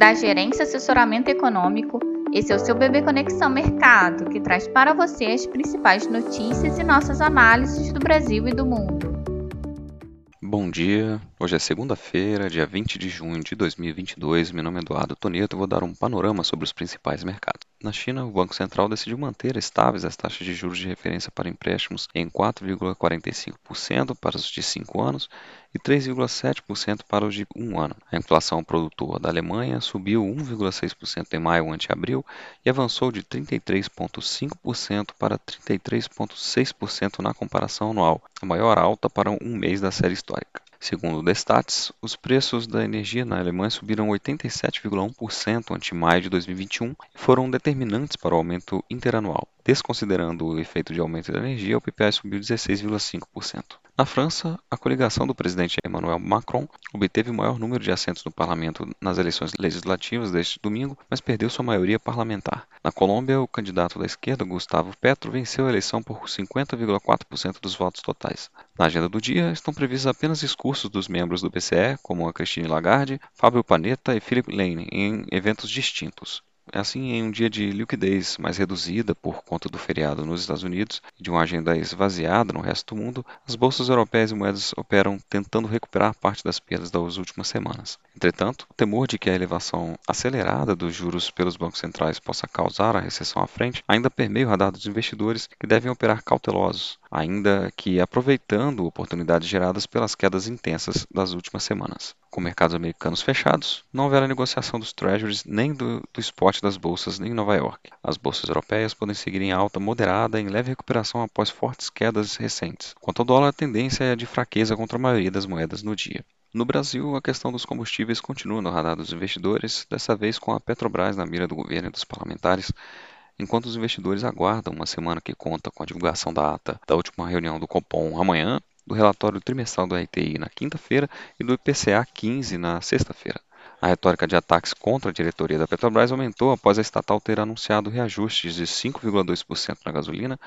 da Gerência Assessoramento Econômico. Esse é o seu Bebê Conexão Mercado, que traz para você as principais notícias e nossas análises do Brasil e do mundo. Bom dia, hoje é segunda-feira, dia 20 de junho de 2022. Meu nome é Eduardo Toneto e vou dar um panorama sobre os principais mercados. Na China, o Banco Central decidiu manter estáveis as taxas de juros de referência para empréstimos em 4,45% para os de 5 anos e 3,7% para os de 1 ano. A inflação produtora da Alemanha subiu 1,6% em maio ante abril e avançou de 33,5% para 33,6% na comparação anual, a maior alta para um mês da série histórica. Segundo o Destats, os preços da energia na Alemanha subiram 87,1% ante maio de 2021 e foram determinantes para o aumento interanual. Desconsiderando o efeito de aumento da energia, o PPI subiu 16,5%. Na França, a coligação do presidente Emmanuel Macron obteve o maior número de assentos no parlamento nas eleições legislativas deste domingo, mas perdeu sua maioria parlamentar. Na Colômbia, o candidato da esquerda, Gustavo Petro, venceu a eleição por 50,4% dos votos totais. Na agenda do dia estão previstos apenas discursos dos membros do BCE, como a Christine Lagarde, Fábio Panetta e Philip Lane, em eventos distintos. É assim, em um dia de liquidez mais reduzida por conta do feriado nos Estados Unidos e de uma agenda esvaziada no resto do mundo, as bolsas europeias e moedas operam tentando recuperar parte das perdas das últimas semanas. Entretanto, o temor de que a elevação acelerada dos juros pelos bancos centrais possa causar a recessão à frente ainda permeia o radar dos investidores que devem operar cautelosos, ainda que aproveitando oportunidades geradas pelas quedas intensas das últimas semanas. Com mercados americanos fechados, não haverá negociação dos treasuries nem do, do spot das bolsas em Nova York. As bolsas europeias podem seguir em alta moderada em leve recuperação após fortes quedas recentes. Quanto ao dólar, a tendência é de fraqueza contra a maioria das moedas no dia. No Brasil, a questão dos combustíveis continua no radar dos investidores, dessa vez com a Petrobras na mira do governo e dos parlamentares, enquanto os investidores aguardam uma semana que conta com a divulgação da ata da última reunião do Copom amanhã do relatório trimestral do RTI na quinta-feira e do IPCA 15 na sexta-feira. A retórica de ataques contra a diretoria da Petrobras aumentou após a estatal ter anunciado reajustes de 5,2% na gasolina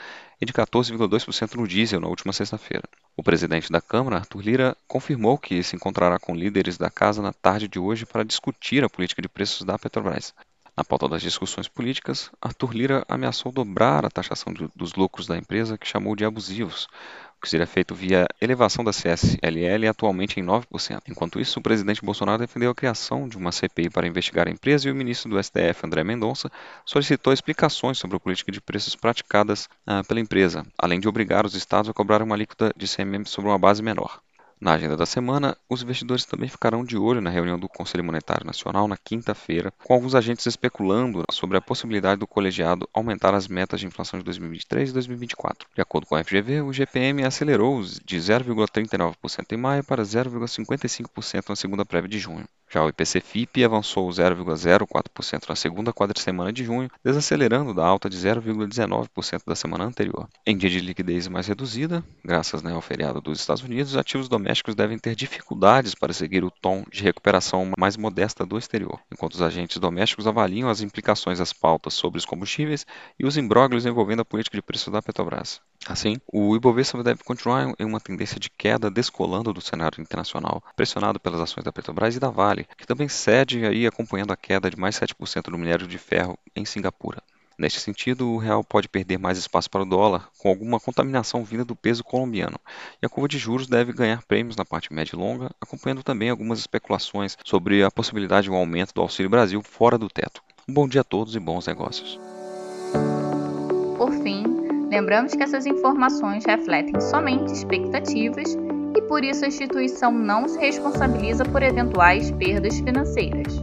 e de 14,2% no diesel na última sexta-feira. O presidente da Câmara, Arthur Lira, confirmou que se encontrará com líderes da casa na tarde de hoje para discutir a política de preços da Petrobras. Na pauta das discussões políticas, Arthur Lira ameaçou dobrar a taxação de, dos lucros da empresa, que chamou de abusivos, que seria feito via elevação da CSLL atualmente em 9%. Enquanto isso, o presidente Bolsonaro defendeu a criação de uma CPI para investigar a empresa e o ministro do STF, André Mendonça, solicitou explicações sobre a política de preços praticadas ah, pela empresa, além de obrigar os estados a cobrar uma alíquota de CMM sobre uma base menor. Na agenda da semana, os investidores também ficarão de olho na reunião do Conselho Monetário Nacional na quinta-feira, com alguns agentes especulando sobre a possibilidade do colegiado aumentar as metas de inflação de 2023 e 2024. De acordo com a FGV, o GPM acelerou de 0,39% em maio para 0,55% na segunda prévia de junho. Já o IPC-FIP avançou 0,04% na segunda quadricemana de junho, desacelerando da alta de 0,19% da semana anterior. Em dia de liquidez mais reduzida, graças né, ao feriado dos Estados Unidos, ativos domésticos devem ter dificuldades para seguir o tom de recuperação mais modesta do exterior, enquanto os agentes domésticos avaliam as implicações das pautas sobre os combustíveis e os imbróglios envolvendo a política de preços da Petrobras. Assim, o Ibovespa deve continuar em uma tendência de queda descolando do cenário internacional, pressionado pelas ações da Petrobras e da Vale, que também cede aí acompanhando a queda de mais 7% do minério de ferro em Singapura. Neste sentido, o real pode perder mais espaço para o dólar, com alguma contaminação vinda do peso colombiano, e a curva de juros deve ganhar prêmios na parte média e longa, acompanhando também algumas especulações sobre a possibilidade de um aumento do Auxílio Brasil fora do teto. Um bom dia a todos e bons negócios. Por fim, Lembramos que essas informações refletem somente expectativas e por isso a instituição não se responsabiliza por eventuais perdas financeiras.